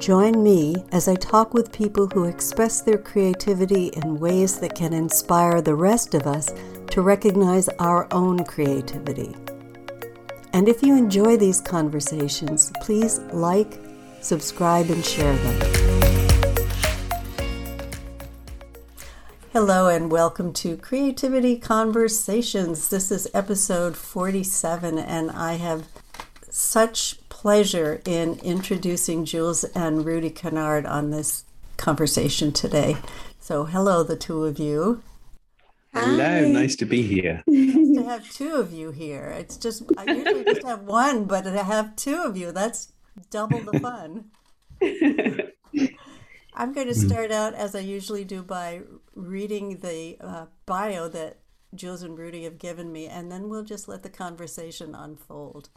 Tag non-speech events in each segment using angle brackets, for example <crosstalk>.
Join me as I talk with people who express their creativity in ways that can inspire the rest of us to recognize our own creativity. And if you enjoy these conversations, please like, subscribe, and share them. Hello, and welcome to Creativity Conversations. This is episode 47, and I have such pleasure in introducing Jules and Rudy Kennard on this conversation today. So, hello, the two of you. Hello, Hi. nice to be here. <laughs> Nice to have two of you here. It's just, I usually just <laughs> have one, but to have two of you, that's double the fun. <laughs> I'm going to hmm. start out as I usually do by reading the uh, bio that Jules and Rudy have given me, and then we'll just let the conversation unfold.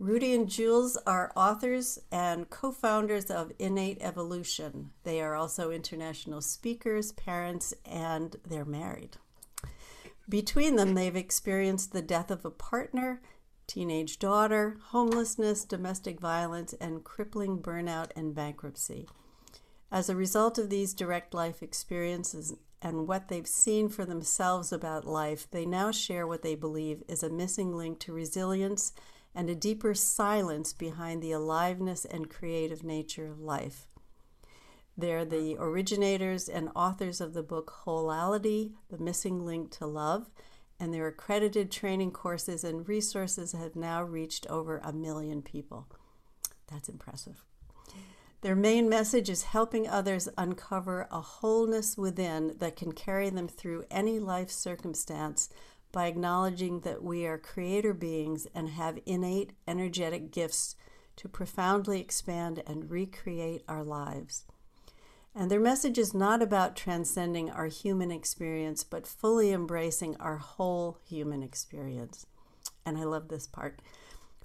Rudy and Jules are authors and co founders of Innate Evolution. They are also international speakers, parents, and they're married. Between them, they've experienced the death of a partner, teenage daughter, homelessness, domestic violence, and crippling burnout and bankruptcy. As a result of these direct life experiences and what they've seen for themselves about life, they now share what they believe is a missing link to resilience and a deeper silence behind the aliveness and creative nature of life. They're the originators and authors of the book Wholeality The Missing Link to Love, and their accredited training courses and resources have now reached over a million people. That's impressive. Their main message is helping others uncover a wholeness within that can carry them through any life circumstance by acknowledging that we are creator beings and have innate energetic gifts to profoundly expand and recreate our lives. And their message is not about transcending our human experience, but fully embracing our whole human experience. And I love this part.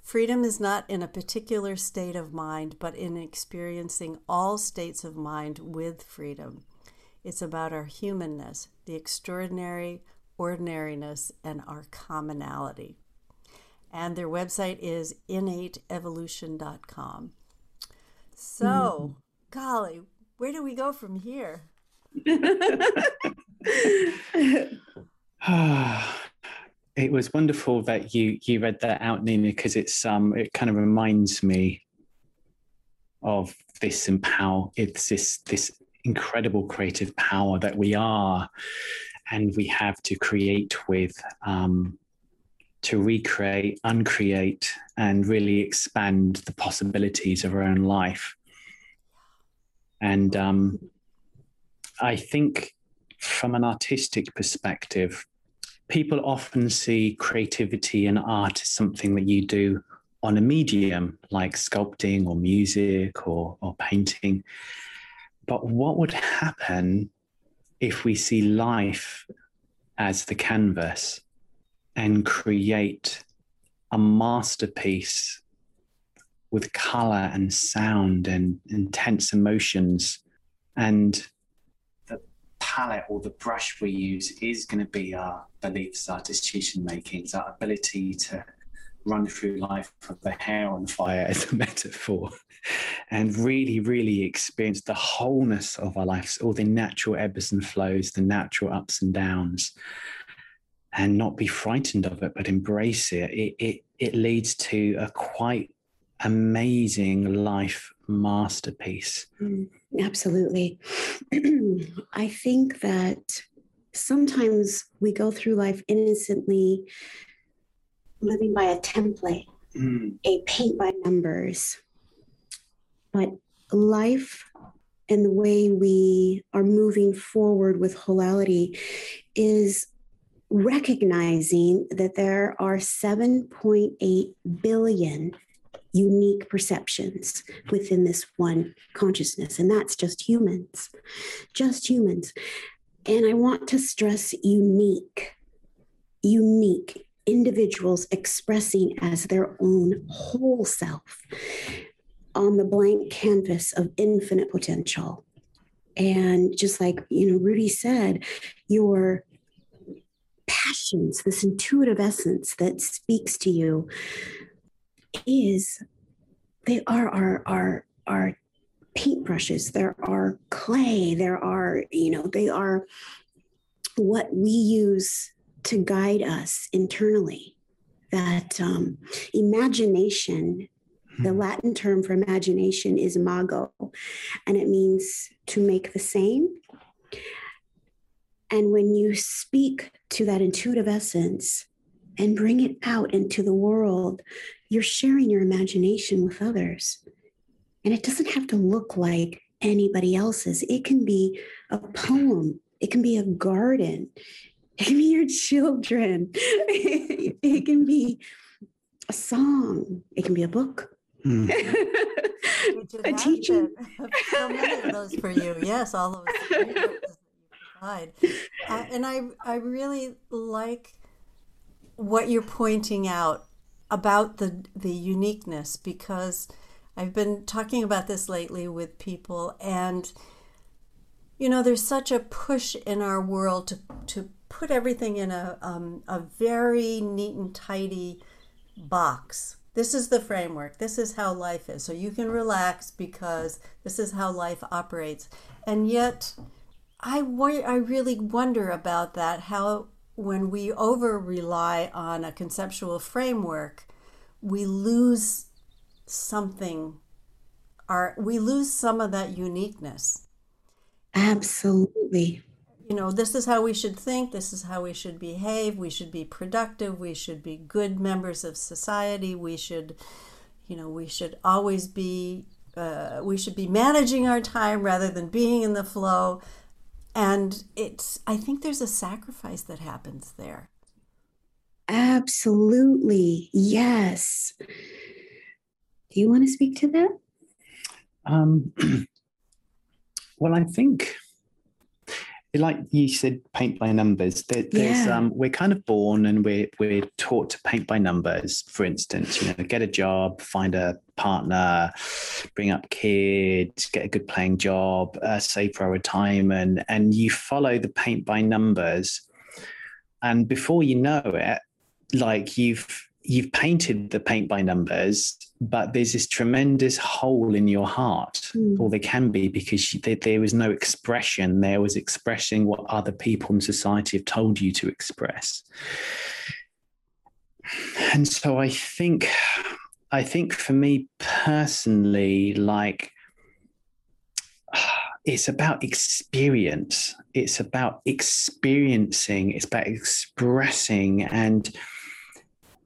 Freedom is not in a particular state of mind, but in experiencing all states of mind with freedom. It's about our humanness, the extraordinary, ordinariness, and our commonality. And their website is innateevolution.com. So, mm-hmm. golly, where do we go from here? <laughs> <sighs> it was wonderful that you you read that out, Nina, because it's um it kind of reminds me of this empower it's this this incredible creative power that we are and we have to create with um, to recreate, uncreate, and really expand the possibilities of our own life. And um, I think from an artistic perspective, people often see creativity and art as something that you do on a medium like sculpting or music or, or painting. But what would happen if we see life as the canvas and create a masterpiece with color and sound and intense emotions and the palette or the brush we use is going to be our beliefs our decision making our ability to run through life with the hair on fire as a <laughs> metaphor and really, really experience the wholeness of our lives, all the natural ebbs and flows, the natural ups and downs, and not be frightened of it, but embrace it. It, it, it leads to a quite amazing life masterpiece. Mm, absolutely. <clears throat> I think that sometimes we go through life innocently living by a template, mm. a paint by numbers. But life and the way we are moving forward with wholeality is recognizing that there are 7.8 billion unique perceptions within this one consciousness, and that's just humans, just humans. And I want to stress unique, unique individuals expressing as their own whole self on the blank canvas of infinite potential. And just like, you know, Rudy said, your passions, this intuitive essence that speaks to you, is they are our, our are paintbrushes, there are clay, there are, you know, they are what we use to guide us internally. That um, imagination, the hmm. Latin term for imagination is imago, and it means to make the same. And when you speak to that intuitive essence and bring it out into the world, you're sharing your imagination with others. And it doesn't have to look like anybody else's. It can be a poem, it can be a garden, it can be your children, <laughs> it can be a song, it can be a book. Mm. <laughs> a teacher. so many of those for you. Yes, all those that you provide. Uh, and I, I really like what you're pointing out about the the uniqueness because I've been talking about this lately with people, and you know, there's such a push in our world to to put everything in a um, a very neat and tidy box. This is the framework. This is how life is. So you can relax because this is how life operates. And yet, I I really wonder about that. How when we over rely on a conceptual framework, we lose something our we lose some of that uniqueness absolutely you know this is how we should think this is how we should behave we should be productive we should be good members of society we should you know we should always be uh, we should be managing our time rather than being in the flow. And it's i think there's a sacrifice that happens there. Absolutely. Yes. Do you want to speak to that? Um, <clears throat> well, I think, like you said, paint by numbers. There, there's yeah. um, we're kind of born and we're we're taught to paint by numbers. For instance, you know, get a job, find a partner, bring up kids, get a good paying job, uh, save for retirement, and you follow the paint by numbers. And before you know it, like you've you've painted the paint by numbers, but there's this tremendous hole in your heart, mm. or there can be, because you, there, there was no expression. There was expressing what other people in society have told you to express. And so I think, I think for me personally, like, it's about experience. It's about experiencing. It's about expressing and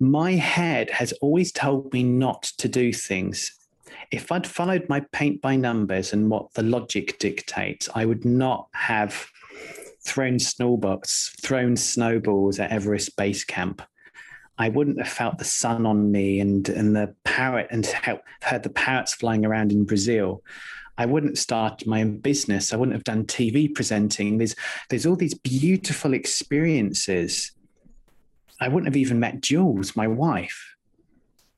my head has always told me not to do things. If I'd followed my paint by numbers and what the logic dictates, I would not have thrown snowballs, thrown snowballs at Everest Base Camp. I wouldn't have felt the sun on me and and the parrot and heard the parrots flying around in Brazil. I wouldn't start my own business. I wouldn't have done TV presenting. There's there's all these beautiful experiences I wouldn't have even met Jules, my wife,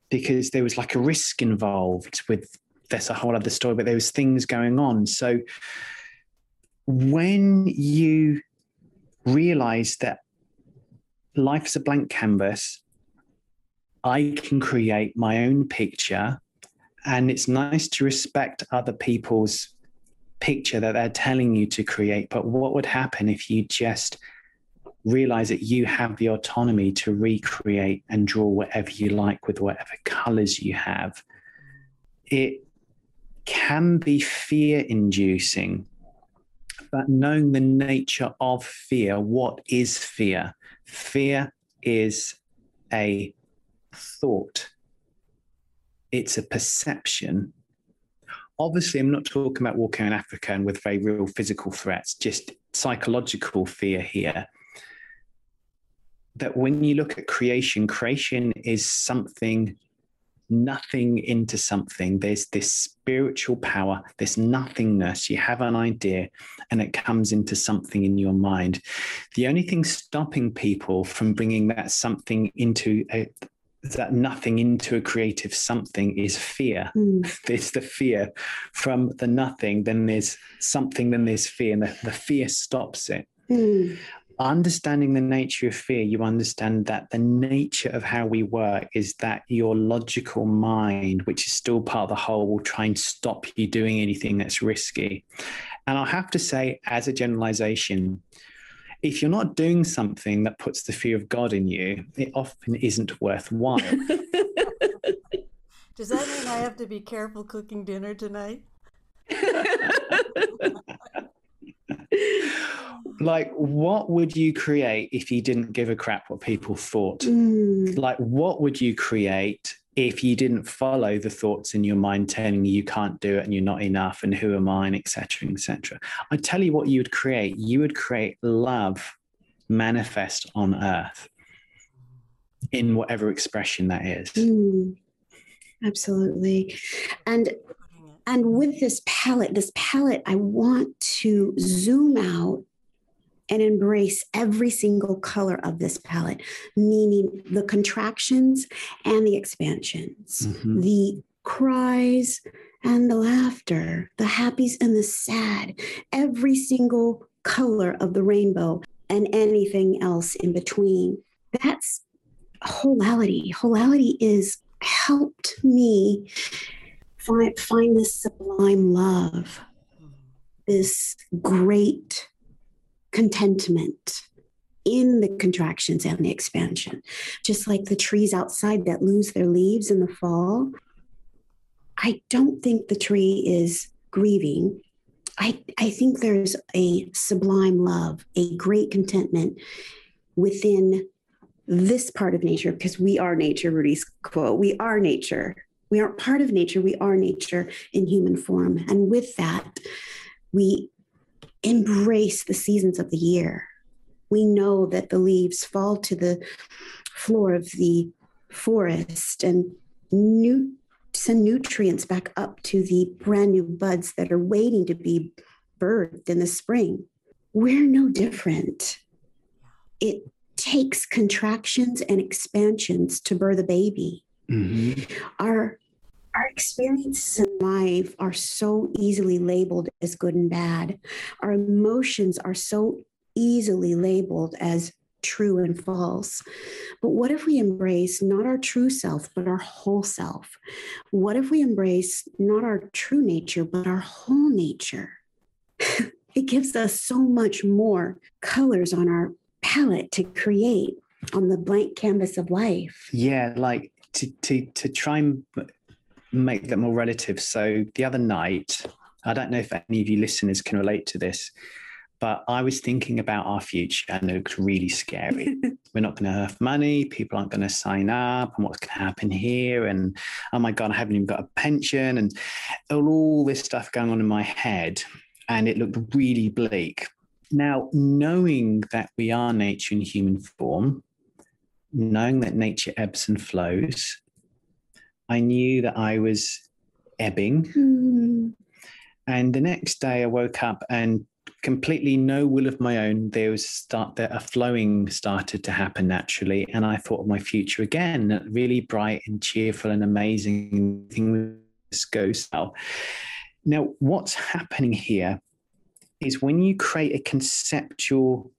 because there was like a risk involved with that's a whole other story, but there was things going on. So when you realize that life is a blank canvas, I can create my own picture. And it's nice to respect other people's picture that they're telling you to create. But what would happen if you just realize that you have the autonomy to recreate and draw whatever you like with whatever colors you have. It can be fear inducing, but knowing the nature of fear, what is fear? Fear is a thought, it's a perception. Obviously, I'm not talking about walking in Africa and with very real physical threats, just psychological fear here that when you look at creation, creation is something, nothing into something. There's this spiritual power, this nothingness. You have an idea and it comes into something in your mind. The only thing stopping people from bringing that something into a, that nothing into a creative something is fear. Mm. <laughs> There's the fear from the nothing, then there's something, then there's fear, and the, the fear stops it. Mm. Understanding the nature of fear, you understand that the nature of how we work is that your logical mind, which is still part of the whole, will try and stop you doing anything that's risky. And I'll have to say, as a generalization, if you're not doing something that puts the fear of God in you, it often isn't worthwhile. <laughs> Does that mean I have to be careful cooking dinner tonight? <laughs> <laughs> like what would you create if you didn't give a crap what people thought? Mm. like what would you create if you didn't follow the thoughts in your mind telling you you can't do it and you're not enough and who am i and etc etc i tell you what you would create. You would create love manifest on earth in whatever expression that is. Mm. absolutely. And and with this palette this palette i want to zoom out and embrace every single color of this palette, meaning the contractions and the expansions, mm-hmm. the cries and the laughter, the happies and the sad, every single color of the rainbow, and anything else in between. That's wholeality. Wholeality is helped me find, find this sublime love, this great contentment in the contractions and the expansion. Just like the trees outside that lose their leaves in the fall. I don't think the tree is grieving. I, I think there's a sublime love, a great contentment within this part of nature because we are nature, Rudy's quote. We are nature. We aren't part of nature, we are nature in human form. And with that, we embrace the seasons of the year. We know that the leaves fall to the floor of the forest and new, send nutrients back up to the brand new buds that are waiting to be birthed in the spring. We're no different. It takes contractions and expansions to birth a baby. Mm-hmm. Our our experiences in life are so easily labeled as good and bad. Our emotions are so easily labeled as true and false. But what if we embrace not our true self, but our whole self? What if we embrace not our true nature, but our whole nature? <laughs> it gives us so much more colors on our palette to create on the blank canvas of life. Yeah, like to to to try and make that more relative. So the other night, I don't know if any of you listeners can relate to this, but I was thinking about our future and it looked really scary. <laughs> We're not going to have money. People aren't going to sign up and what's going to happen here. And oh my God, I haven't even got a pension and all this stuff going on in my head. And it looked really bleak. Now, knowing that we are nature in human form, knowing that nature ebbs and flows, I knew that I was ebbing. Mm. And the next day I woke up and completely no will of my own, there was start that a flowing started to happen naturally. And I thought of my future again, really bright and cheerful and amazing. Things go so. Now, what's happening here is when you create a conceptual,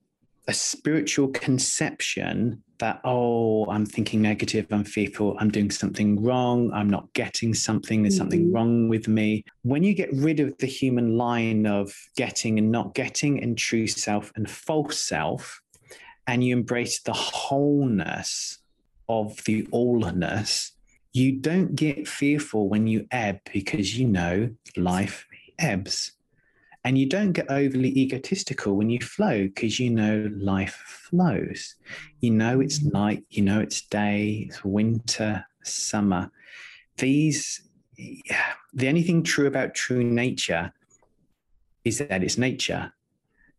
a spiritual conception that, oh, I'm thinking negative, I'm fearful, I'm doing something wrong, I'm not getting something, there's mm-hmm. something wrong with me. When you get rid of the human line of getting and not getting and true self and false self, and you embrace the wholeness of the allness, you don't get fearful when you ebb because you know life ebbs. And you don't get overly egotistical when you flow because you know life flows. You know it's mm. night, you know it's day, it's winter, summer. These, yeah, <sighs> the only thing true about true nature is that it's nature.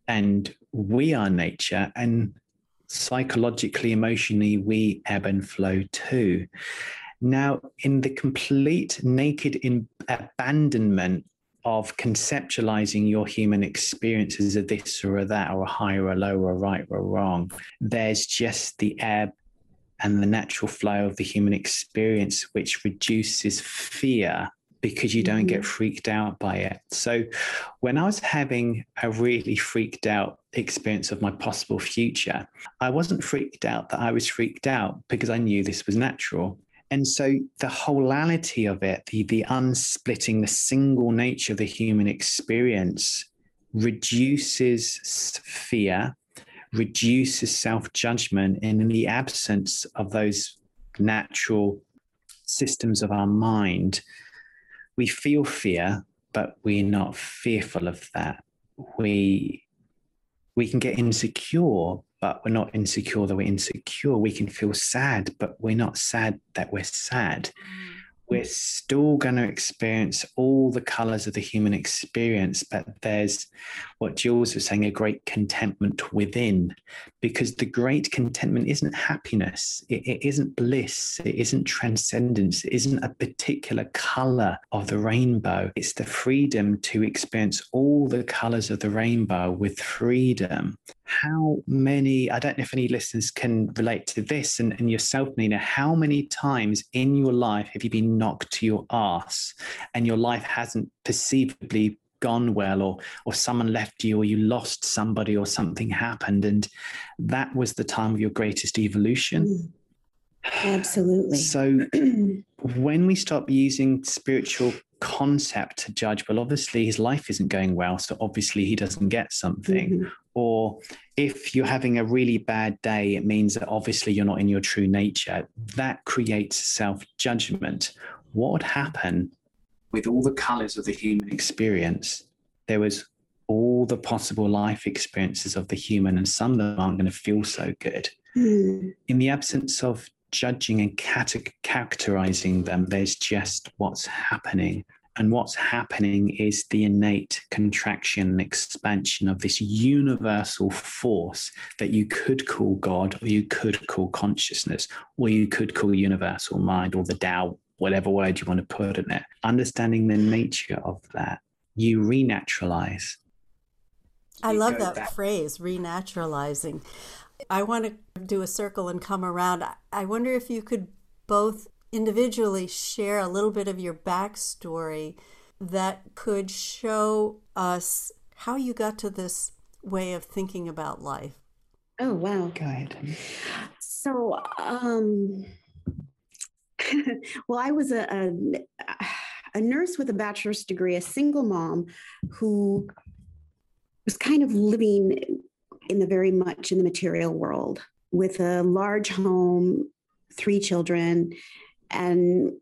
And we are nature. And psychologically, emotionally, we ebb and flow too. Now, in the complete naked in abandonment of conceptualizing your human experience as a this or a that or a high or a low or a right or a wrong. There's just the ebb and the natural flow of the human experience, which reduces fear because you don't mm-hmm. get freaked out by it. So when I was having a really freaked out experience of my possible future, I wasn't freaked out that I was freaked out because I knew this was natural. And so the wholeality of it, the, the unsplitting, the single nature of the human experience reduces fear, reduces self judgment. And in the absence of those natural systems of our mind, we feel fear, but we're not fearful of that. We we can get insecure, but we're not insecure that we're insecure. We can feel sad, but we're not sad that we're sad. Mm we're still going to experience all the colors of the human experience, but there's what Jules was saying a great contentment within, because the great contentment isn't happiness, it, it isn't bliss, it isn't transcendence, it isn't a particular color of the rainbow. It's the freedom to experience all the colors of the rainbow with freedom. How many, I don't know if any listeners can relate to this and, and yourself, Nina, how many times in your life have you been knocked to your ass and your life hasn't perceivably gone well or or someone left you or you lost somebody or something happened and that was the time of your greatest evolution mm. absolutely so <clears throat> when we stop using spiritual concept to judge well obviously his life isn't going well so obviously he doesn't get something mm-hmm. Or if you're having a really bad day it means that obviously you're not in your true nature that creates self judgment what would happen with all the colors of the human experience? There was all the possible life experiences of the human, and some of them aren't going to feel so good. Mm. In the absence of judging and characterizing them, there's just what's happening. And what's happening is the innate contraction and expansion of this universal force that you could call God, or you could call consciousness, or you could call universal mind, or the Tao, whatever word you want to put in it, understanding the nature of that, you renaturalize. I you love that back. phrase, renaturalizing. I want to do a circle and come around. I wonder if you could both individually share a little bit of your backstory that could show us how you got to this way of thinking about life. Oh, wow. Go ahead. So, um, <laughs> well, I was a, a, a nurse with a bachelor's degree, a single mom who was kind of living in the very much in the material world with a large home, three children, and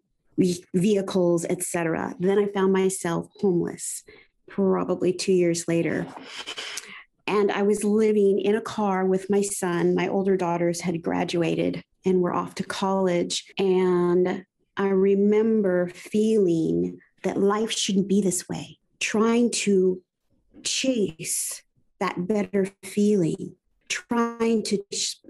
vehicles, etc. Then I found myself homeless probably two years later. And I was living in a car with my son. My older daughters had graduated and were off to college. And I remember feeling that life shouldn't be this way, trying to chase that better feeling, trying to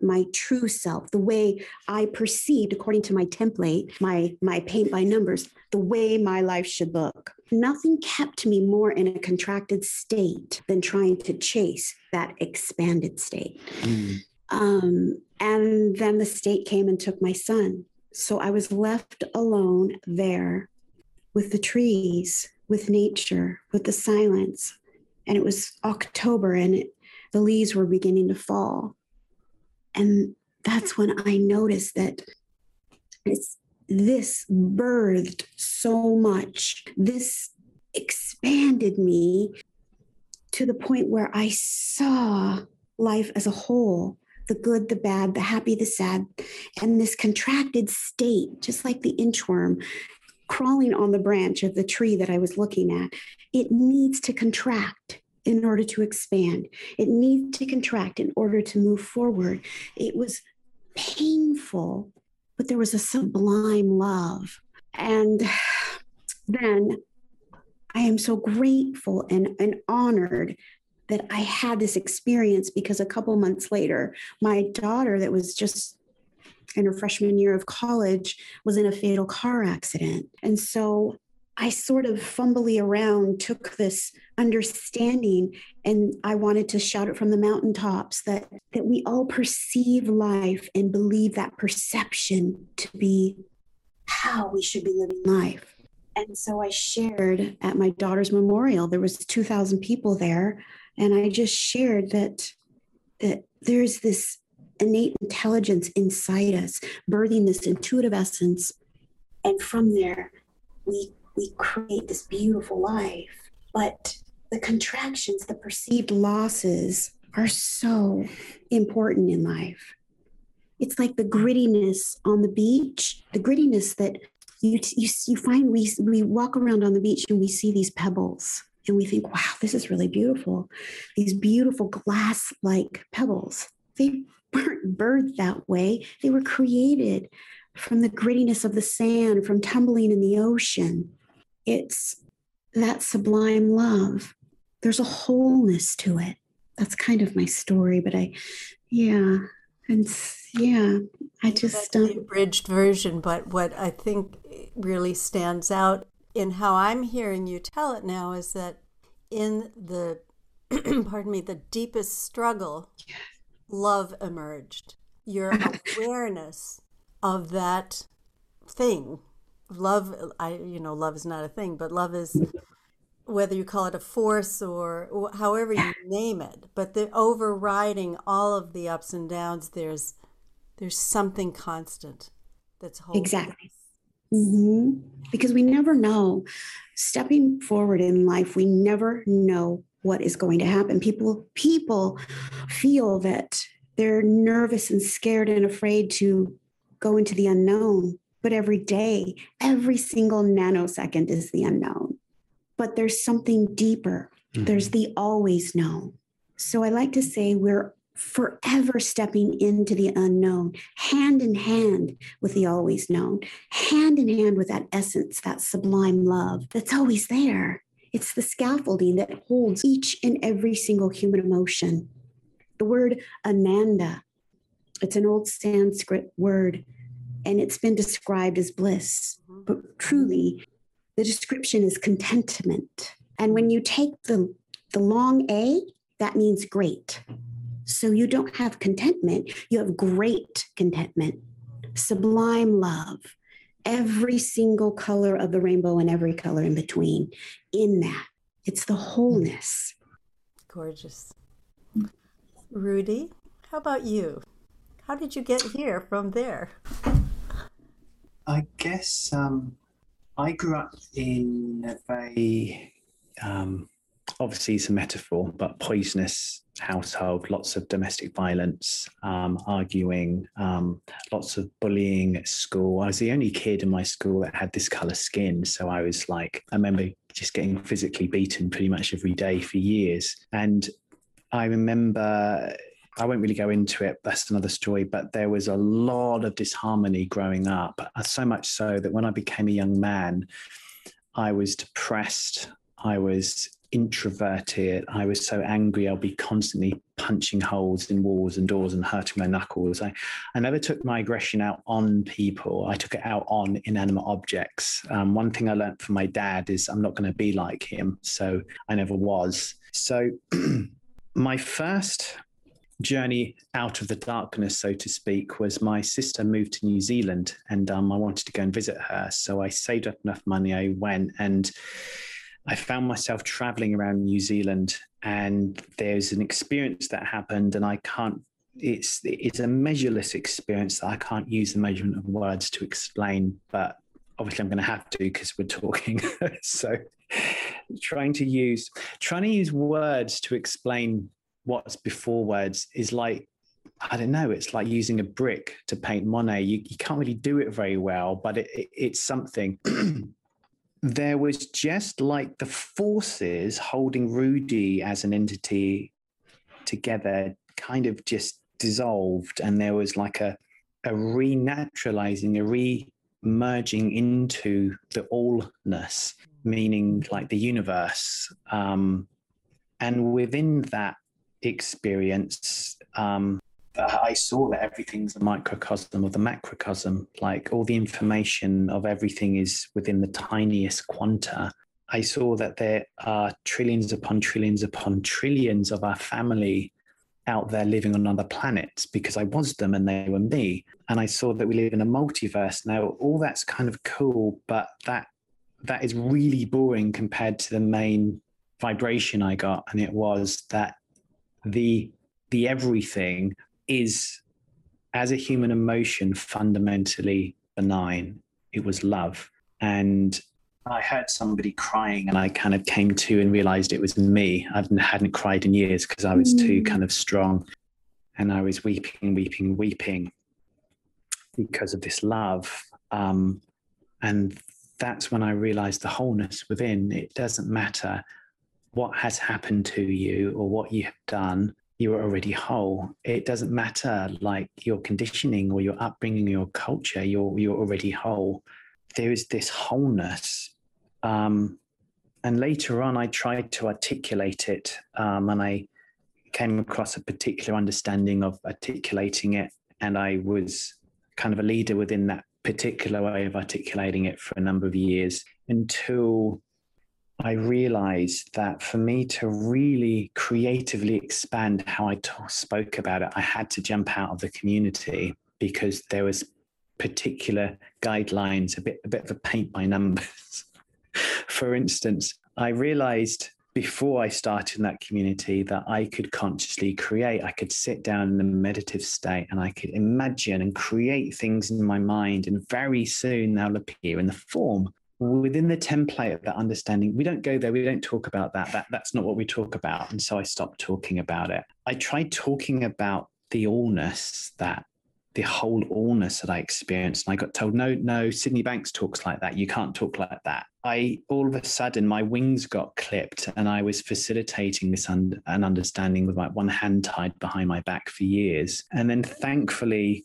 my true self, the way I perceived according to my template, my my paint by numbers, the way my life should look. Nothing kept me more in a contracted state than trying to chase that expanded state. Mm. Um, and then the state came and took my son. So I was left alone there with the trees, with nature, with the silence. And it was October and it, the leaves were beginning to fall. And that's when I noticed that it's, this birthed so much. This expanded me to the point where I saw life as a whole the good, the bad, the happy, the sad, and this contracted state, just like the inchworm crawling on the branch of the tree that I was looking at. It needs to contract in order to expand, it needs to contract in order to move forward. It was painful, but there was a sublime love. And then I am so grateful and, and honored that I had this experience because a couple months later, my daughter, that was just in her freshman year of college, was in a fatal car accident. And so I sort of fumbly around took this understanding and I wanted to shout it from the mountaintops that that we all perceive life and believe that perception to be how we should be living life. And so I shared at my daughter's memorial. There was 2,000 people there, and I just shared that that there's this innate intelligence inside us, birthing this intuitive essence, and from there, we we create this beautiful life. But the contractions, the perceived losses, are so important in life. It's like the grittiness on the beach, the grittiness that you, you, you find we, we walk around on the beach and we see these pebbles and we think, wow, this is really beautiful. These beautiful glass like pebbles. They weren't birthed that way, they were created from the grittiness of the sand, from tumbling in the ocean. It's that sublime love. There's a wholeness to it. That's kind of my story, but I, yeah, and yeah, I just um, abridged version. But what I think really stands out in how I'm hearing you tell it now is that in the, <clears throat> pardon me, the deepest struggle, love emerged. Your <laughs> awareness of that thing, love. I, you know, love is not a thing, but love is whether you call it a force or however you <laughs> name it but the overriding all of the ups and downs there's there's something constant that's holding exactly. Mm-hmm. because we never know. Stepping forward in life we never know what is going to happen. People people feel that they're nervous and scared and afraid to go into the unknown but every day every single nanosecond is the unknown but there's something deeper. Mm-hmm. There's the always known. So I like to say we're forever stepping into the unknown, hand in hand with the always known, hand in hand with that essence, that sublime love that's always there. It's the scaffolding that holds each and every single human emotion. The word ananda, it's an old Sanskrit word, and it's been described as bliss. Mm-hmm. But truly, the description is contentment. And when you take the, the long A, that means great. So you don't have contentment, you have great contentment, sublime love, every single color of the rainbow and every color in between. In that, it's the wholeness. Gorgeous. Rudy, how about you? How did you get here from there? I guess um, I grew up in a very, um, obviously it's a metaphor, but poisonous household, lots of domestic violence, um, arguing, um, lots of bullying at school. I was the only kid in my school that had this color skin. So I was like, I remember just getting physically beaten pretty much every day for years. And I remember I won't really go into it. That's another story. But there was a lot of disharmony growing up, uh, so much so that when I became a young man, I was depressed. I was introverted. I was so angry. I'll be constantly punching holes in walls and doors and hurting my knuckles. I, I never took my aggression out on people. I took it out on inanimate objects. Um, one thing I learned from my dad is I'm not going to be like him. So I never was. So <clears throat> my first journey out of the darkness, so to speak, was my sister moved to New Zealand and um, I wanted to go and visit her. So I saved up enough money. I went and I found myself traveling around New Zealand. And there's an experience that happened, and I can't. It's it's a measureless experience that I can't use the measurement of words to explain. But obviously, I'm going to have to because we're talking. <laughs> so, trying to use trying to use words to explain what's before words is like I don't know. It's like using a brick to paint Monet. You, you can't really do it very well, but it, it, it's something. <clears throat> there was just like the forces holding Rudy as an entity together kind of just dissolved. And there was like a, a renaturalizing, a re merging into the allness, meaning like the universe. Um, and within that experience, um, I saw that everything's a microcosm of the macrocosm. Like all the information of everything is within the tiniest quanta. I saw that there are trillions upon trillions upon trillions of our family out there living on other planets because I was them and they were me. And I saw that we live in a multiverse. Now, all that's kind of cool, but that that is really boring compared to the main vibration I got, and it was that the the everything is as a human emotion fundamentally benign. It was love. And I heard somebody crying and I kind of came to and realized it was me. I hadn't cried in years because I was mm. too kind of strong. And I was weeping, weeping, weeping because of this love. Um, and that's when I realized the wholeness within. It doesn't matter what has happened to you or what you have done, you are already whole. It doesn't matter like your conditioning or your upbringing or your culture, you're, you're already whole. There is this wholeness. Um, and later on, I tried to articulate it um, and I came across a particular understanding of articulating it. And I was kind of a leader within that particular way of articulating it for a number of years until I realized that for me to really creatively expand how I t- spoke about it, I had to jump out of the community because there was particular guidelines, a bit, a bit of a paint by numbers. <laughs> for instance, I realized before I started in that community that I could consciously create. I could sit down in a meditative state and I could imagine and create things in my mind, and very soon they'll appear in the form within the template of that understanding we don't go there we don't talk about that that that's not what we talk about and so i stopped talking about it. I tried talking about the allness that the whole allness that i experienced and i got told no no sydney banks talks like that you can't talk like that. I all of a sudden my wings got clipped and i was facilitating this un- an understanding with my one hand tied behind my back for years. And then thankfully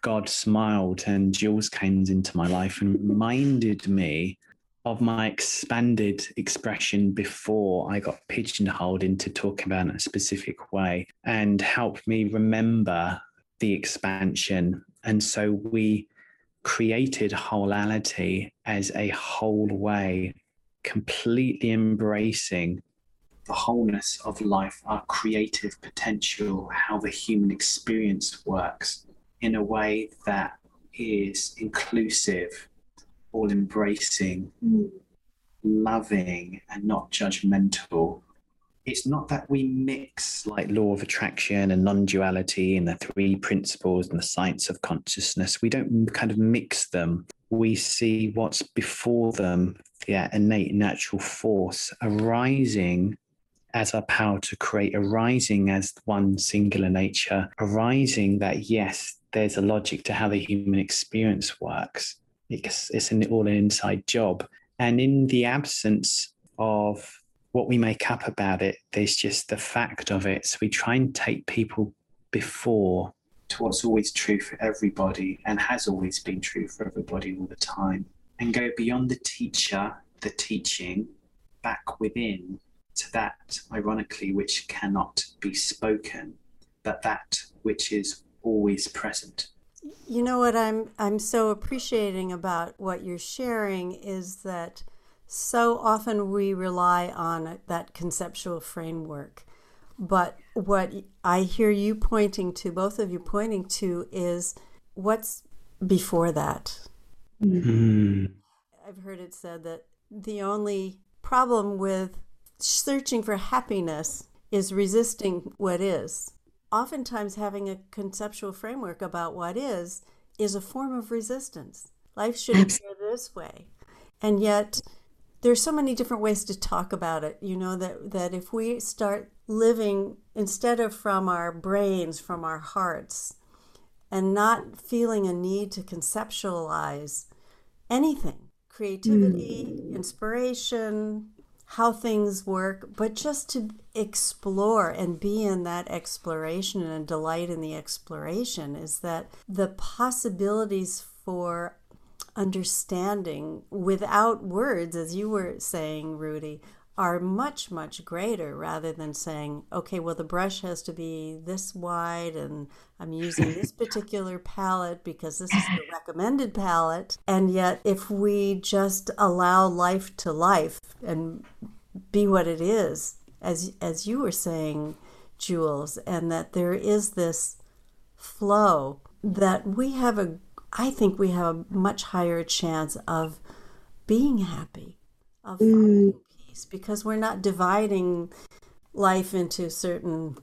God smiled and Jules came into my life and reminded me of my expanded expression before I got pigeonholed into talking about in a specific way and helped me remember the expansion. And so we created wholeality as a whole way, completely embracing the wholeness of life, our creative potential, how the human experience works in a way that is inclusive, all embracing, mm. loving, and not judgmental. It's not that we mix like law of attraction and non duality and the three principles and the science of consciousness. We don't kind of mix them. We see what's before them, the innate natural force arising as our power to create, arising as one singular nature, arising that, yes, there's a logic to how the human experience works. It's, it's an all inside job. And in the absence of what we make up about it, there's just the fact of it. So we try and take people before to what's always true for everybody and has always been true for everybody all the time and go beyond the teacher, the teaching, back within to that, ironically, which cannot be spoken, but that which is always present. You know what I'm I'm so appreciating about what you're sharing is that so often we rely on that conceptual framework. But what I hear you pointing to, both of you pointing to, is what's before that. Mm-hmm. I've heard it said that the only problem with searching for happiness is resisting what is oftentimes having a conceptual framework about what is is a form of resistance. Life shouldn't go this way. And yet there's so many different ways to talk about it, you know, that, that if we start living instead of from our brains, from our hearts, and not feeling a need to conceptualize anything creativity, mm. inspiration, how things work, but just to explore and be in that exploration and delight in the exploration is that the possibilities for understanding without words, as you were saying, Rudy, are much, much greater rather than saying, okay, well, the brush has to be this wide and I'm using this <laughs> particular palette because this is the recommended palette. And yet, if we just allow life to life and be what it is, as, as you were saying, Jules, and that there is this flow that we have a, I think we have a much higher chance of being happy, of mm. Because we're not dividing life into certain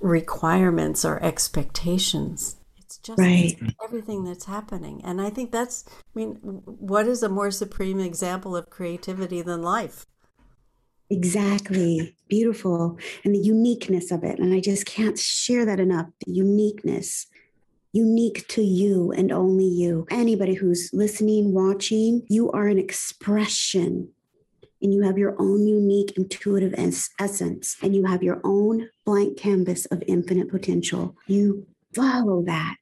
requirements or expectations. It's just right. everything that's happening. And I think that's, I mean, what is a more supreme example of creativity than life? Exactly. Beautiful. And the uniqueness of it. And I just can't share that enough the uniqueness, unique to you and only you. Anybody who's listening, watching, you are an expression and you have your own unique intuitive es- essence and you have your own blank canvas of infinite potential. You follow that.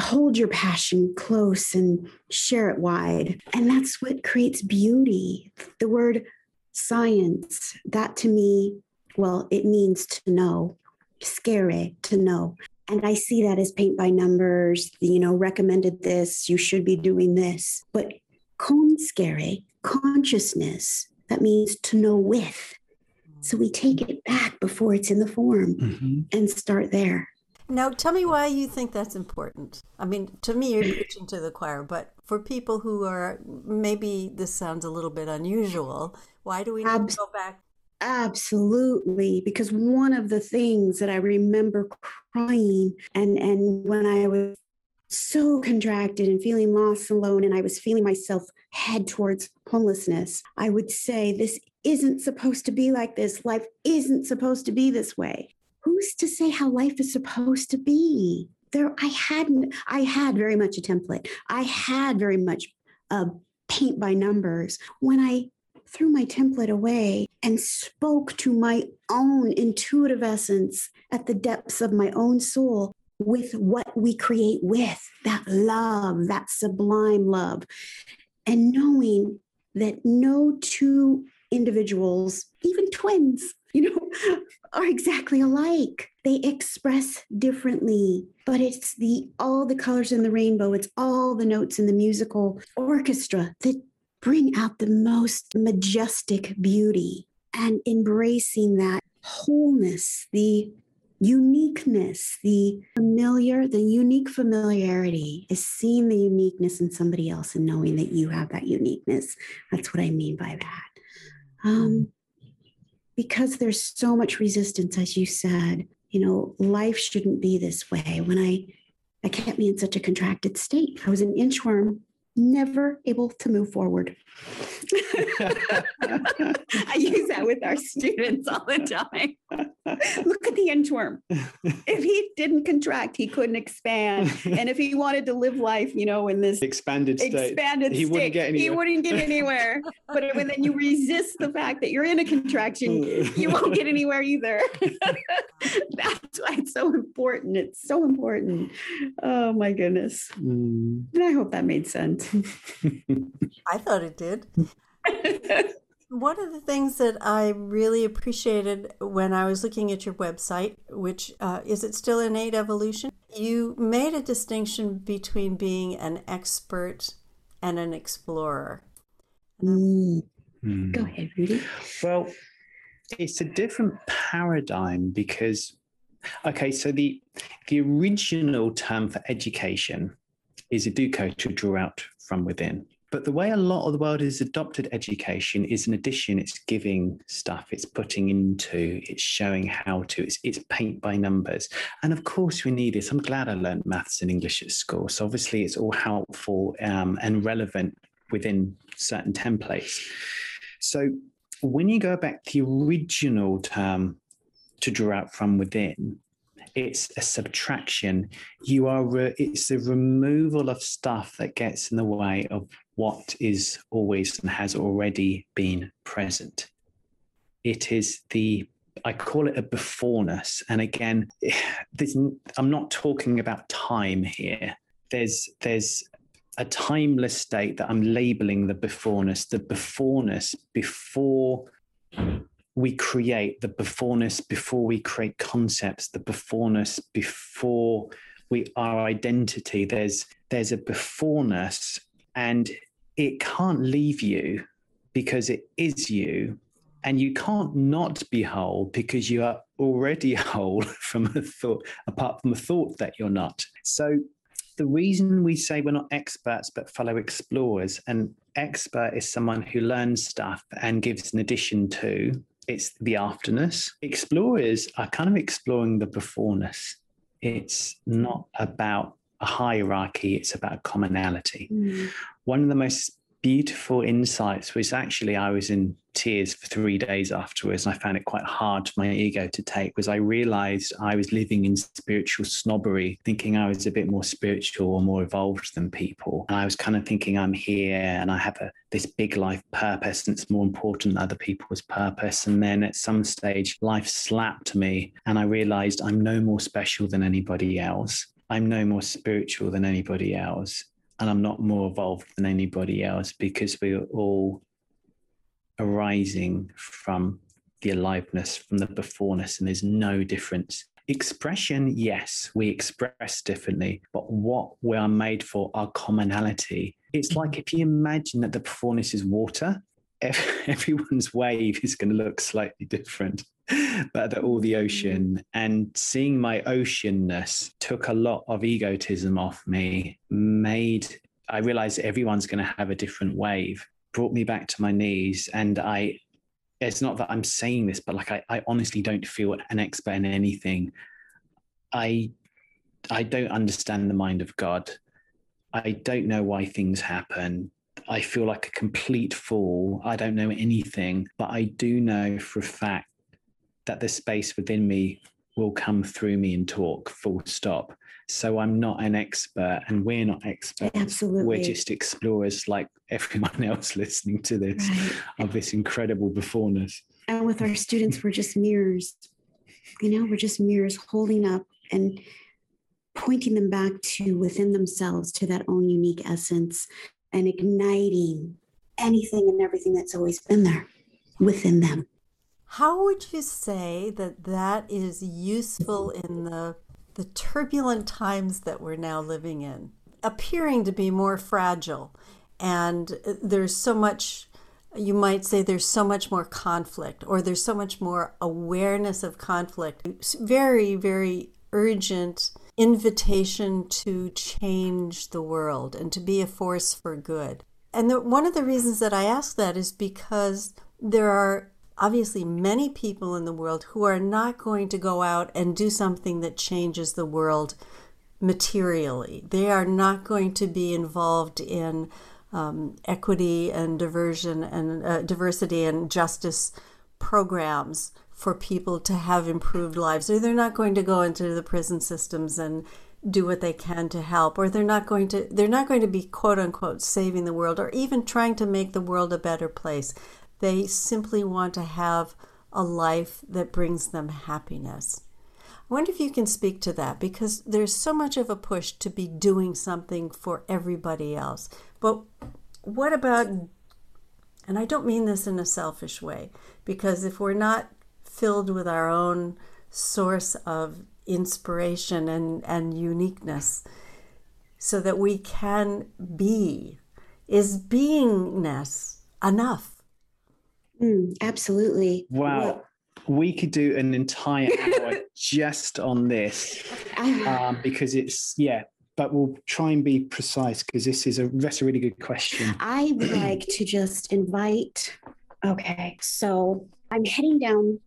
Hold your passion close and share it wide. And that's what creates beauty. The word science, that to me, well, it means to know, scire to know. And I see that as paint by numbers, you know, recommended this, you should be doing this. But con scire, consciousness, that means to know with. So we take it back before it's in the form mm-hmm. and start there. Now, tell me why you think that's important. I mean, to me, you're preaching to the choir, but for people who are maybe this sounds a little bit unusual, why do we need to go back? Absolutely, because one of the things that I remember crying and and when I was so contracted and feeling lost and alone, and I was feeling myself head towards homelessness, I would say, This isn't supposed to be like this. Life isn't supposed to be this way. Who's to say how life is supposed to be? There, I hadn't, I had very much a template. I had very much a paint by numbers. When I threw my template away and spoke to my own intuitive essence at the depths of my own soul, with what we create with that love, that sublime love, and knowing that no two individuals, even twins, <laughs> you know, are exactly alike. They express differently, but it's the all the colors in the rainbow, it's all the notes in the musical orchestra that bring out the most majestic beauty and embracing that wholeness, the uniqueness, the familiar, the unique familiarity is seeing the uniqueness in somebody else and knowing that you have that uniqueness. That's what I mean by that. Um, because there's so much resistance, as you said, you know, life shouldn't be this way. When I, I kept me in such a contracted state. I was an inchworm never able to move forward. <laughs> I use that with our students all the time. Look at the inchworm. If he didn't contract, he couldn't expand. And if he wanted to live life, you know, in this expanded state, expanded he state, wouldn't get anywhere. He wouldn't get anywhere. but when then you resist the fact that you're in a contraction, you won't get anywhere either. <laughs> That's why it's so important. It's so important. Oh my goodness. Mm. And I hope that made sense. <laughs> I thought it did. One of the things that I really appreciated when I was looking at your website, which uh, is it still innate evolution? You made a distinction between being an expert and an explorer. Mm. Mm. Go ahead, Rudy. Well, it's a different paradigm because, okay, so the the original term for education is educo to draw out from within. But the way a lot of the world has adopted education is an addition. It's giving stuff, it's putting into, it's showing how to, it's, it's paint by numbers. And of course, we need this. I'm glad I learned maths and English at school. So obviously, it's all helpful um, and relevant within certain templates. So when you go back to the original term to draw out from within, it's a subtraction. You are re- it's the removal of stuff that gets in the way of what is always and has already been present. It is the I call it a beforeness. And again, <sighs> I'm not talking about time here. There's there's a timeless state that I'm labeling the beforeness, the beforeness before we create the beforeness before we create concepts, the beforeness before we our identity. There's there's a beforeness, and it can't leave you because it is you, and you can't not be whole because you are already <laughs> whole from a thought, apart from a thought that you're not. So the reason we say we're not experts but fellow explorers, and expert is someone who learns stuff and gives an addition to. It's the afterness. Explorers are kind of exploring the beforeness. It's not about a hierarchy, it's about commonality. Mm. One of the most beautiful insights was actually I was in tears for three days afterwards. And I found it quite hard for my ego to take was I realized I was living in spiritual snobbery, thinking I was a bit more spiritual or more evolved than people. And I was kind of thinking I'm here and I have a, this big life purpose and it's more important than other people's purpose. And then at some stage, life slapped me and I realized I'm no more special than anybody else. I'm no more spiritual than anybody else and I'm not more evolved than anybody else because we are all arising from the aliveness, from the beforeness, and there's no difference. Expression, yes, we express differently, but what we are made for, our commonality. It's like if you imagine that the beforeness is water, <laughs> everyone's wave is going to look slightly different but all the mm. ocean and seeing my oceanness took a lot of egotism off me made i realized everyone's going to have a different wave brought me back to my knees and i it's not that i'm saying this but like i, I honestly don't feel an expert in anything. I i don't understand the mind of god. I don't know why things happen. I feel like a complete fool. I don't know anything, but I do know for a fact that the space within me will come through me and talk full stop so i'm not an expert and we're not experts. Absolutely. we're just explorers like everyone <laughs> else listening to this right. of this incredible beforeness. And with our students we're just mirrors. You know we're just mirrors holding up and pointing them back to within themselves to that own unique essence and igniting anything and everything that's always been there within them. How would you say that that is useful in the the turbulent times that we're now living in, appearing to be more fragile, and there's so much. You might say there's so much more conflict, or there's so much more awareness of conflict. very, very urgent invitation to change the world and to be a force for good. And the, one of the reasons that I ask that is because there are obviously many people in the world who are not going to go out and do something that changes the world materially. They are not going to be involved in um, equity and diversion and uh, diversity and justice programs for people to have improved lives, or they're not going to go into the prison systems and do what they can to help or they're not going to they're not going to be quote unquote saving the world or even trying to make the world a better place they simply want to have a life that brings them happiness. I wonder if you can speak to that because there's so much of a push to be doing something for everybody else. But what about, and I don't mean this in a selfish way, because if we're not filled with our own source of inspiration and, and uniqueness, so that we can be, is beingness enough? Mm, absolutely. Wow. Well, we could do an entire <laughs> hour just on this um, because it's, yeah, but we'll try and be precise because this is a that's a really good question. I would like to just invite. Okay, so I'm heading down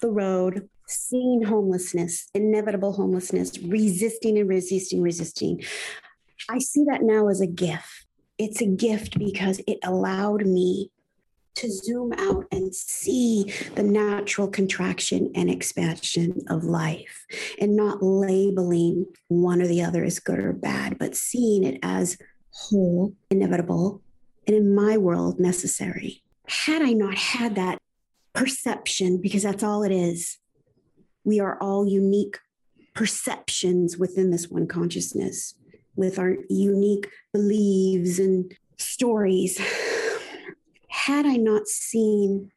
the road, seeing homelessness, inevitable homelessness, resisting and resisting, resisting. I see that now as a gift. It's a gift because it allowed me to zoom out and see the natural contraction and expansion of life and not labeling one or the other as good or bad, but seeing it as whole, inevitable, and in my world, necessary. Had I not had that perception, because that's all it is, we are all unique perceptions within this one consciousness with our unique beliefs and stories <laughs> had I not seen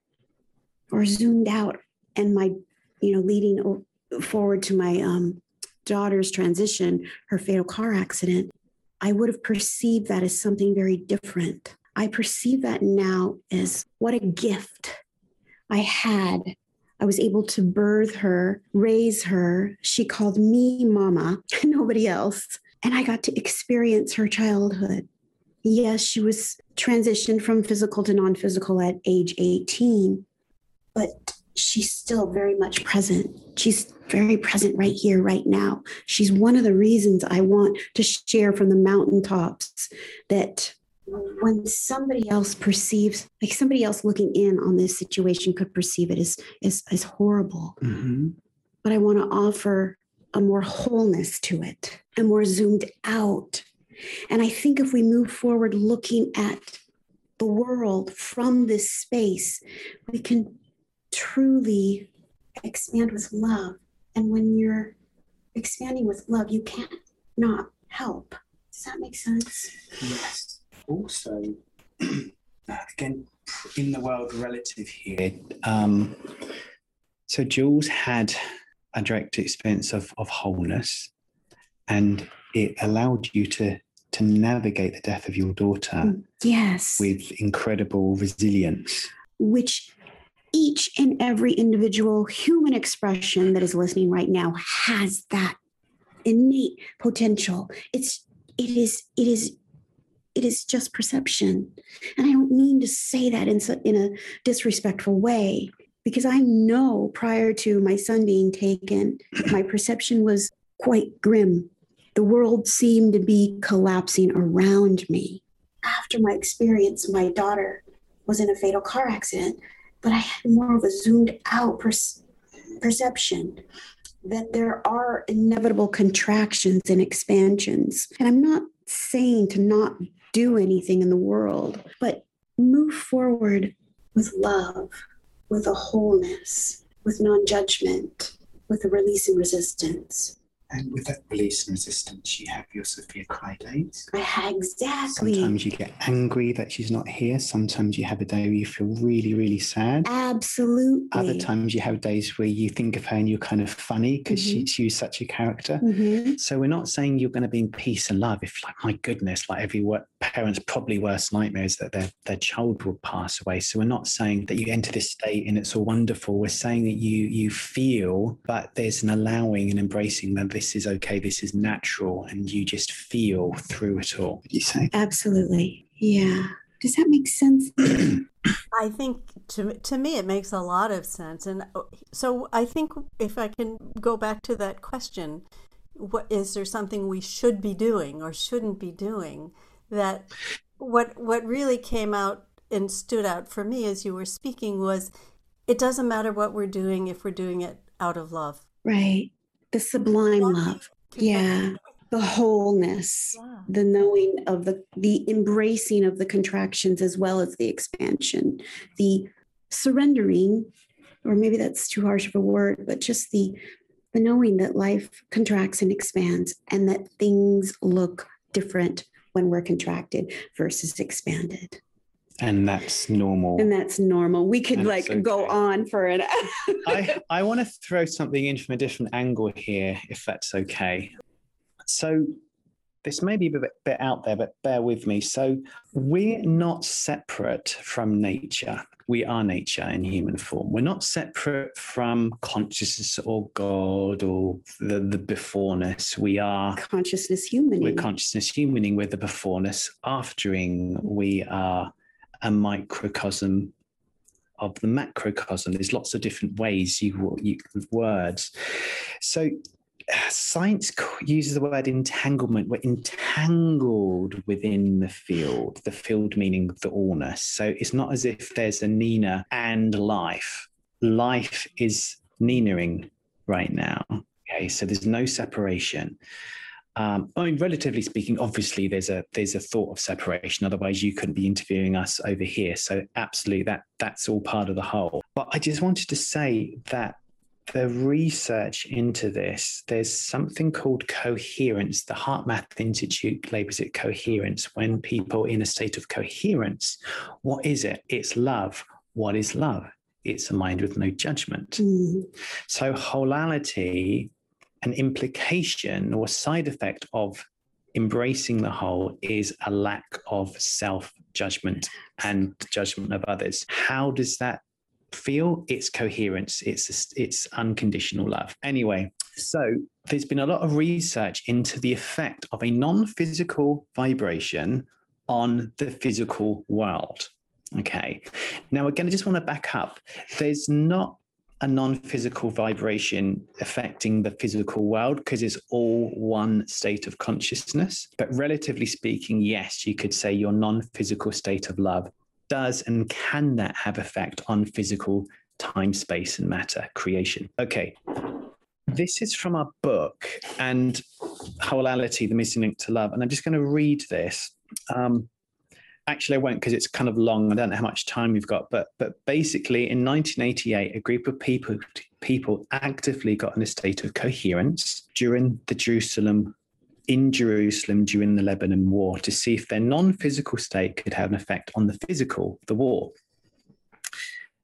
or zoomed out and my, you know, leading forward to my um, daughter's transition, her fatal car accident, I would have perceived that as something very different. I perceive that now as what a gift I had. I was able to birth her, raise her. She called me mama, <laughs> nobody else. And I got to experience her childhood yes, she was transitioned from physical to non physical at age 18, but she's still very much present. She's very present right here, right now. She's one of the reasons I want to share from the mountaintops that when somebody else perceives, like somebody else looking in on this situation could perceive it as, as, as horrible. Mm-hmm. But I want to offer a more wholeness to it, a more zoomed out. And I think if we move forward looking at the world from this space, we can truly expand with love. And when you're expanding with love, you can't not help. Does that make sense? Yes. Also, <clears throat> again, in the world relative here, um, so Jules had a direct experience of, of wholeness and it allowed you to to navigate the death of your daughter mm, yes. with incredible resilience. Which each and every individual human expression that is listening right now has that innate potential. It's it is it is it is just perception. And i don't mean to say that in, in a disrespectful way because i know prior to my son being taken my perception was quite grim the world seemed to be collapsing around me after my experience my daughter was in a fatal car accident but I had more of a zoomed out per- perception that there are inevitable contractions and expansions. And I'm not saying to not do anything in the world, but move forward with love, with a wholeness, with non judgment, with a release and resistance. And with that release and resistance, you have your Sophia cry days. Exactly. Sometimes you get angry that she's not here. Sometimes you have a day where you feel really, really sad. Absolutely. Other times you have days where you think of her and you're kind of funny because mm-hmm. she, she's such a character. Mm-hmm. So we're not saying you're going to be in peace and love. If like my goodness, like every parent's probably worst nightmare is that their their child will pass away. So we're not saying that you enter this state and it's all wonderful. We're saying that you you feel, but there's an allowing and embracing that this this is okay, this is natural, and you just feel through it all. you say? Absolutely. Yeah. Does that make sense? <clears throat> I think to to me it makes a lot of sense, and uh, so I think if I can go back to that question, what is there something we should be doing or shouldn't be doing? That what what really came out and stood out for me as you were speaking was, it doesn't matter what we're doing if we're doing it out of love. Right the sublime love yeah. The wholeness. The knowing of the the embracing of the contractions as well as the expansion. The surrendering or maybe that's too harsh of a word but just the the knowing that life contracts and expands and that things look different when we're contracted versus expanded and that's normal. And that's normal. We could like okay. go on for an <laughs> i i want to throw something in from a different angle here if that's okay. So this may be a bit, bit out there but bear with me. So we're not separate from nature. We are nature in human form. We're not separate from consciousness or god or the, the beforeness. We are consciousness humaning. We're consciousness humaning. We're the beforeness aftering. We are a microcosm of the macrocosm. There's lots of different ways you, you words. So science uses the word entanglement. We're entangled within the field, the field meaning the allness. So it's not as if there's a Nina and life. Life is Ninaing right now. Okay, so there's no separation. Um, I mean, relatively speaking, obviously there's a there's a thought of separation. Otherwise, you couldn't be interviewing us over here. So, absolutely, that that's all part of the whole. But I just wanted to say that the research into this, there's something called coherence. The HeartMath Institute labels it coherence. When people in a state of coherence, what is it? It's love. What is love? It's a mind with no judgment. Mm. So, wholeality an implication or side effect of embracing the whole is a lack of self judgment and judgment of others. How does that feel? It's coherence. It's it's unconditional love. Anyway, so there's been a lot of research into the effect of a non-physical vibration on the physical world. Okay. Now, again, I just want to back up. There's not a non physical vibration affecting the physical world because it's all one state of consciousness. But relatively speaking, yes, you could say your non physical state of love does and can that have effect on physical time, space, and matter creation? Okay. This is from our book and wholeality the missing link to love. And I'm just going to read this. Um, actually, I won't because it's kind of long. I don't know how much time we've got, but but basically, in 1988, a group of people people actively got in a state of coherence during the Jerusalem in Jerusalem during the Lebanon War to see if their non-physical state could have an effect on the physical, the war.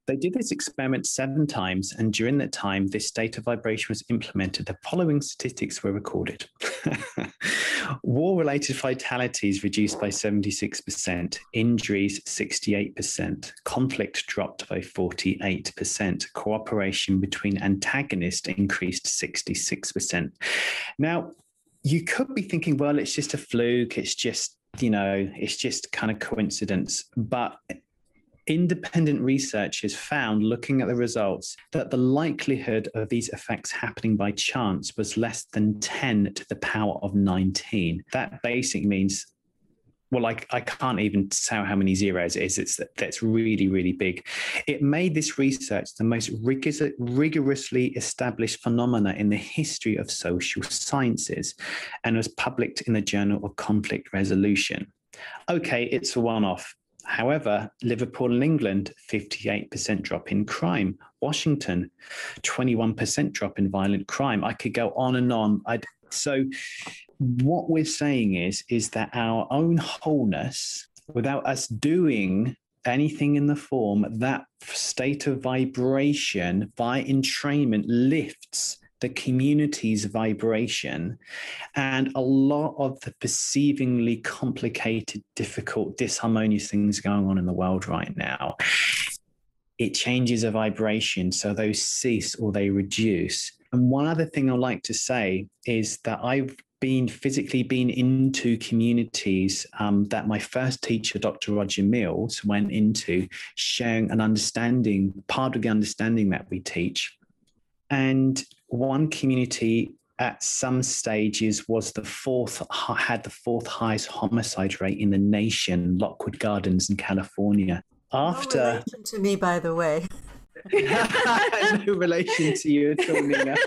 They did this experiment seven times, and during that time, this state of vibration was implemented. The following statistics were recorded <laughs> war related fatalities reduced by 76%, injuries 68%, conflict dropped by 48%, cooperation between antagonists increased 66%. Now, you could be thinking, well, it's just a fluke, it's just you know, it's just kind of coincidence. But independent research has found, looking at the results, that the likelihood of these effects happening by chance was less than 10 to the power of 19. That basically means well, I, I can't even tell how many zeros it is. It's that's really, really big. It made this research the most rigorous, rigorously established phenomena in the history of social sciences and was published in the Journal of Conflict Resolution. Okay, it's a one off. However, Liverpool and England, 58% drop in crime. Washington, 21% drop in violent crime. I could go on and on. I'd, so, what we're saying is, is that our own wholeness, without us doing anything in the form, that state of vibration by entrainment lifts the community's vibration and a lot of the perceivingly complicated, difficult, disharmonious things going on in the world right now. It changes a vibration, so those cease or they reduce. And one other thing I'd like to say is that I've been physically been into communities um, that my first teacher, Dr. Roger Mills, went into, sharing an understanding, part of the understanding that we teach. And one community at some stages was the fourth had the fourth highest homicide rate in the nation lockwood gardens in california. After no to me by the way. <laughs> No relation to you at all nina. <laughs>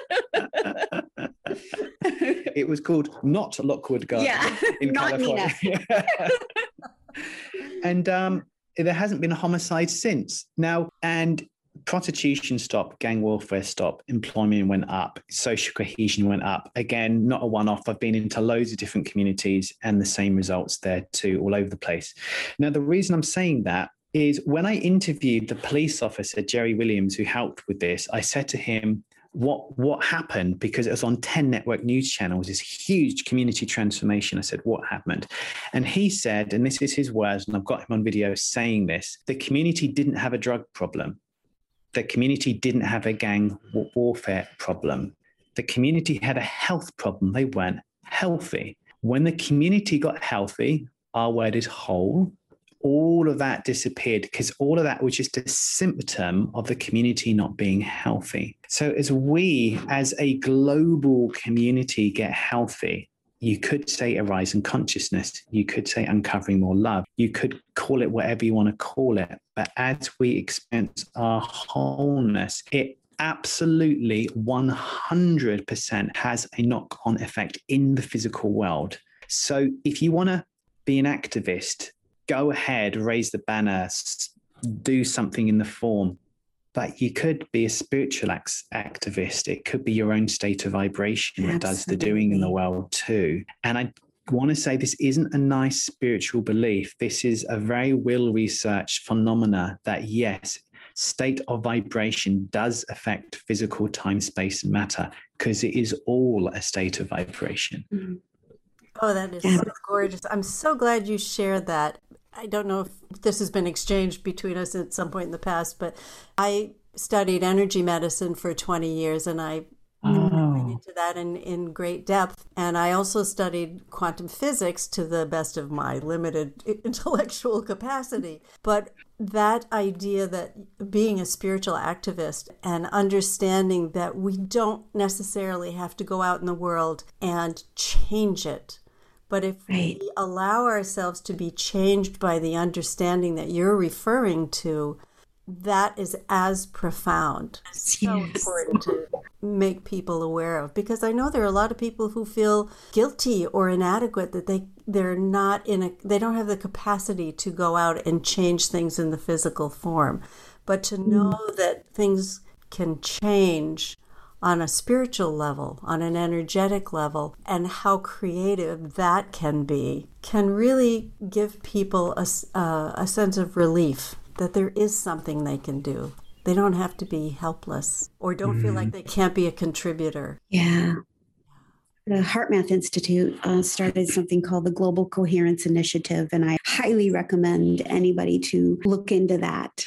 It was called not lockwood gardens yeah, in not california. Nina. <laughs> and um, there hasn't been a homicide since. Now and prostitution stopped, gang warfare stopped, employment went up, social cohesion went up. Again, not a one off. I've been into loads of different communities and the same results there too, all over the place. Now, the reason I'm saying that is when I interviewed the police officer, Jerry Williams, who helped with this, I said to him, what what happened because it was on 10 network news channels this huge community transformation i said what happened and he said and this is his words and i've got him on video saying this the community didn't have a drug problem the community didn't have a gang warfare problem. The community had a health problem. They weren't healthy. When the community got healthy, our word is whole, all of that disappeared because all of that was just a symptom of the community not being healthy. So, as we, as a global community, get healthy, you could say a rise in consciousness. You could say uncovering more love. You could call it whatever you want to call it. But as we experience our wholeness, it absolutely 100% has a knock on effect in the physical world. So if you want to be an activist, go ahead, raise the banner, do something in the form but you could be a spiritual activist. It could be your own state of vibration that does the doing in the world too. And I want to say this isn't a nice spiritual belief. This is a very well researched phenomena that, yes, state of vibration does affect physical time, space, and matter because it is all a state of vibration. Mm-hmm. Oh, that is so gorgeous. I'm so glad you shared that. I don't know if this has been exchanged between us at some point in the past, but I studied energy medicine for 20 years and I oh. into that in, in great depth. And I also studied quantum physics to the best of my limited <laughs> intellectual capacity. But that idea that being a spiritual activist and understanding that we don't necessarily have to go out in the world and change it. But if right. we allow ourselves to be changed by the understanding that you're referring to, that is as profound. So important to make people aware of because I know there are a lot of people who feel guilty or inadequate that they they're not in a they don't have the capacity to go out and change things in the physical form. But to know mm. that things can change on a spiritual level, on an energetic level, and how creative that can be, can really give people a, uh, a sense of relief that there is something they can do. They don't have to be helpless or don't mm-hmm. feel like mm-hmm. they can't be a contributor. Yeah. The HeartMath Institute uh, started something called the Global Coherence Initiative, and I highly recommend anybody to look into that.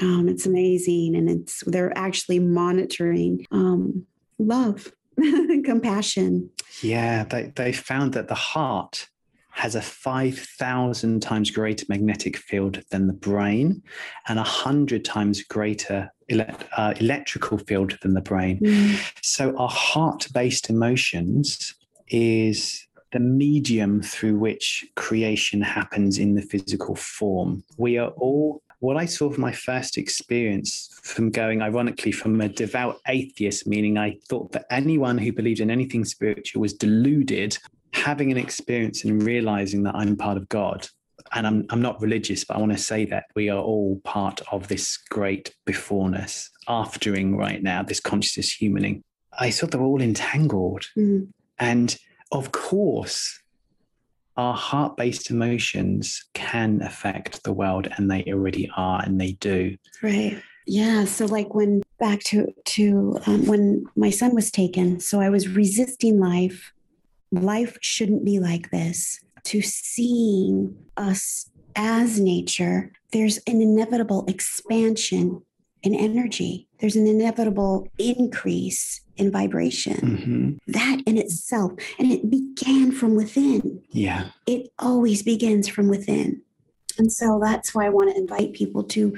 Um, it's amazing, and it's they're actually monitoring um, love, <laughs> compassion. Yeah, they they found that the heart has a 5,000 times greater magnetic field than the brain and a 100 times greater ele- uh, electrical field than the brain. Mm. So, our heart based emotions is the medium through which creation happens in the physical form. We are all what I saw from my first experience from going, ironically, from a devout atheist, meaning I thought that anyone who believed in anything spiritual was deluded, having an experience and realizing that I'm part of God. And I'm, I'm not religious, but I want to say that we are all part of this great beforeness, aftering right now, this consciousness humaning. I thought they were all entangled. Mm. And of course, our heart based emotions can affect the world, and they already are, and they do. Right. Yeah. So, like when back to to um, when my son was taken, so I was resisting life life shouldn't be like this, to seeing us as nature, there's an inevitable expansion in energy. There's an inevitable increase in vibration. Mm-hmm. That in itself, and it began from within. Yeah. It always begins from within. And so that's why I want to invite people to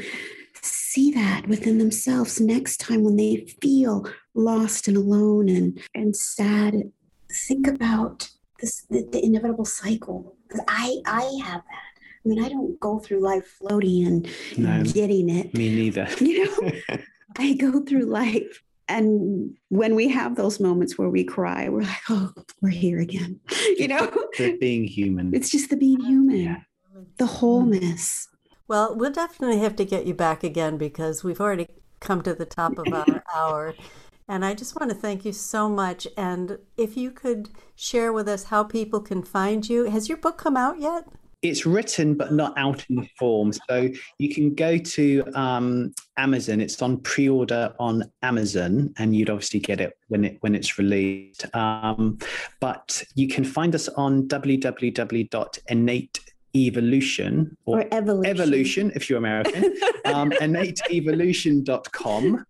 see that within themselves next time when they feel lost and alone and, and sad think about this the, the inevitable cycle I I have that. I mean, I don't go through life floating and no, getting it. Me neither. <laughs> You know, <laughs> I go through life, and when we have those moments where we cry, we're like, "Oh, we're here again." <laughs> You know, the being human. It's just the being human, yeah. the mm. wholeness. Well, we'll definitely have to get you back again because we've already come to the top of our hour. And I just want to thank you so much. And if you could share with us how people can find you. Has your book come out yet? It's written but not out in the form. So you can go to um, Amazon. It's on pre-order on Amazon, and you'd obviously get it when it when it's released. Um, but you can find us on www.innate evolution or, or evolution. evolution if you're American, <laughs> um, innateevolution.com.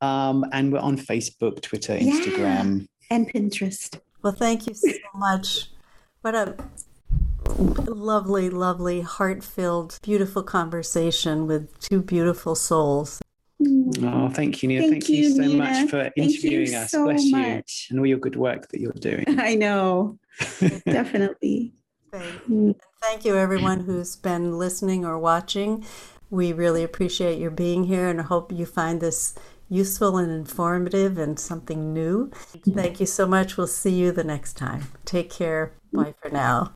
Um, and we're on Facebook, Twitter, Instagram, yeah. and Pinterest. Well, thank you so much. What a lovely, lovely, heart filled, beautiful conversation with two beautiful souls. Mm. Oh, thank you, Nina. Thank, thank you, you, so Nina. much for interviewing us. So Bless much. you and all your good work that you're doing. <laughs> I know. <laughs> Definitely. Thank, mm. thank you, everyone who's been listening or watching. We really appreciate your being here and hope you find this useful and informative and something new. Thank you so much. We'll see you the next time. Take care. Bye for now.